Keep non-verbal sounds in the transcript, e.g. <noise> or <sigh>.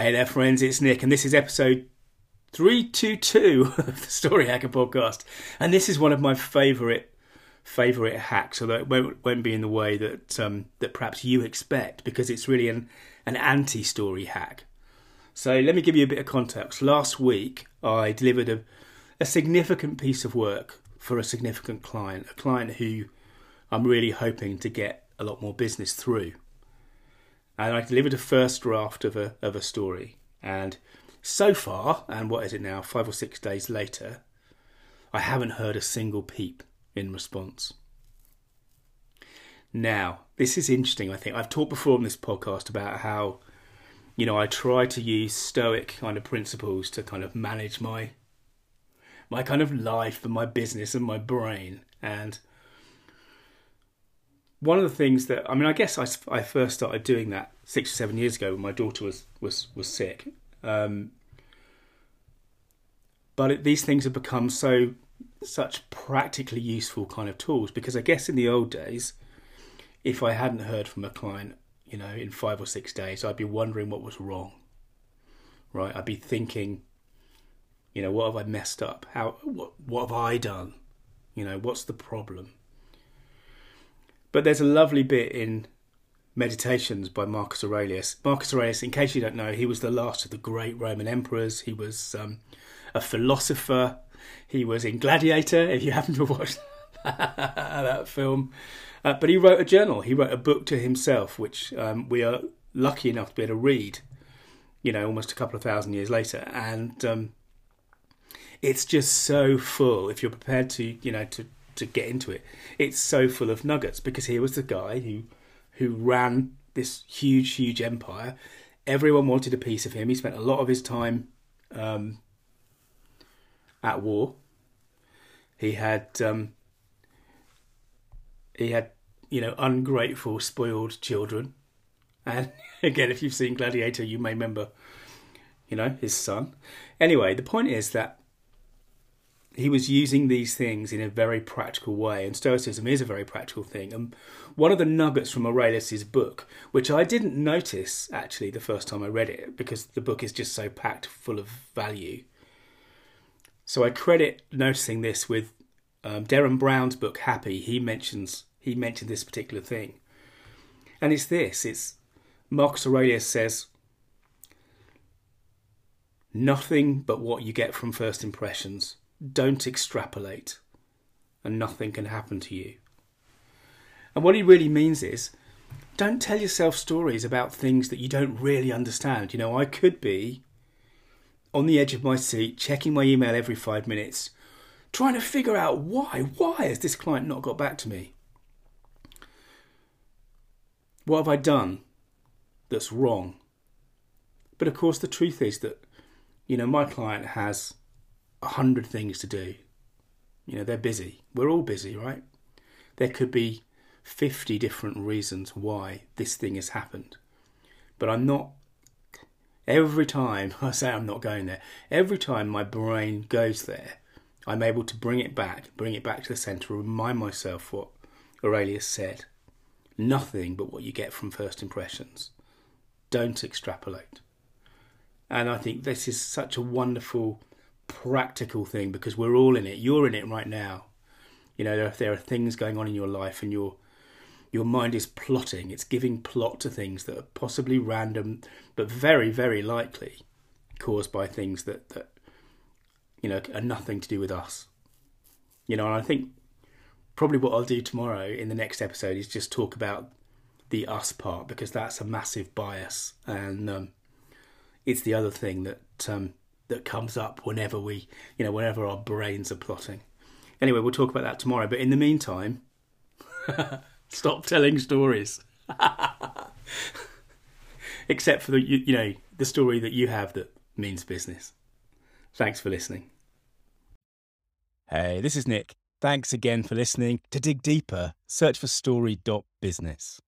Hey there, friends, it's Nick, and this is episode 322 <laughs> of the Story Hacker podcast. And this is one of my favourite favourite hacks, although it won't, won't be in the way that um, that perhaps you expect, because it's really an, an anti story hack. So let me give you a bit of context. Last week, I delivered a, a significant piece of work for a significant client, a client who I'm really hoping to get a lot more business through and I delivered a first draft of a of a story. And so far, and what is it now, five or six days later, I haven't heard a single peep in response. Now, this is interesting, I think. I've talked before on this podcast about how, you know, I try to use stoic kind of principles to kind of manage my my kind of life and my business and my brain. And one of the things that I mean, I guess I, I first started doing that six or seven years ago when my daughter was was was sick. Um, but it, these things have become so such practically useful kind of tools because I guess in the old days, if I hadn't heard from a client, you know, in five or six days, I'd be wondering what was wrong. Right, I'd be thinking, you know, what have I messed up? How what what have I done? You know, what's the problem? But there's a lovely bit in Meditations by Marcus Aurelius. Marcus Aurelius, in case you don't know, he was the last of the great Roman emperors. He was um, a philosopher. He was in Gladiator, if you <laughs> happen to watch <laughs> that film. Uh, but he wrote a journal. He wrote a book to himself, which um, we are lucky enough to be able to read, you know, almost a couple of thousand years later. And um, it's just so full if you're prepared to, you know, to to get into it. It's so full of nuggets because here was the guy who who ran this huge, huge empire. Everyone wanted a piece of him. He spent a lot of his time um, at war. He had um, he had you know ungrateful, spoiled children, and <laughs> again, if you've seen Gladiator, you may remember you know his son. Anyway, the point is that he was using these things in a very practical way, and Stoicism is a very practical thing. And one of the nuggets from Aurelius's book, which I didn't notice actually the first time I read it, because the book is just so packed full of value. So I credit noticing this with um, Derren Brown's book Happy. He mentions he mentioned this particular thing, and it's this: it's Marcus Aurelius says, "Nothing but what you get from first impressions." Don't extrapolate and nothing can happen to you. And what he really means is don't tell yourself stories about things that you don't really understand. You know, I could be on the edge of my seat, checking my email every five minutes, trying to figure out why. Why has this client not got back to me? What have I done that's wrong? But of course, the truth is that, you know, my client has a hundred things to do. You know, they're busy. We're all busy, right? There could be 50 different reasons why this thing has happened. But I'm not, every time <laughs> I say I'm not going there, every time my brain goes there, I'm able to bring it back, bring it back to the centre, remind myself what Aurelius said. Nothing but what you get from first impressions. Don't extrapolate. And I think this is such a wonderful practical thing because we're all in it. You're in it right now. You know, if there are things going on in your life and your your mind is plotting, it's giving plot to things that are possibly random, but very, very likely caused by things that, that you know are nothing to do with us. You know, and I think probably what I'll do tomorrow in the next episode is just talk about the us part because that's a massive bias and um, it's the other thing that um, that comes up whenever we, you know, whenever our brains are plotting. Anyway, we'll talk about that tomorrow. But in the meantime, <laughs> stop telling stories. <laughs> Except for the, you, you know, the story that you have that means business. Thanks for listening. Hey, this is Nick. Thanks again for listening. To dig deeper, search for story.business.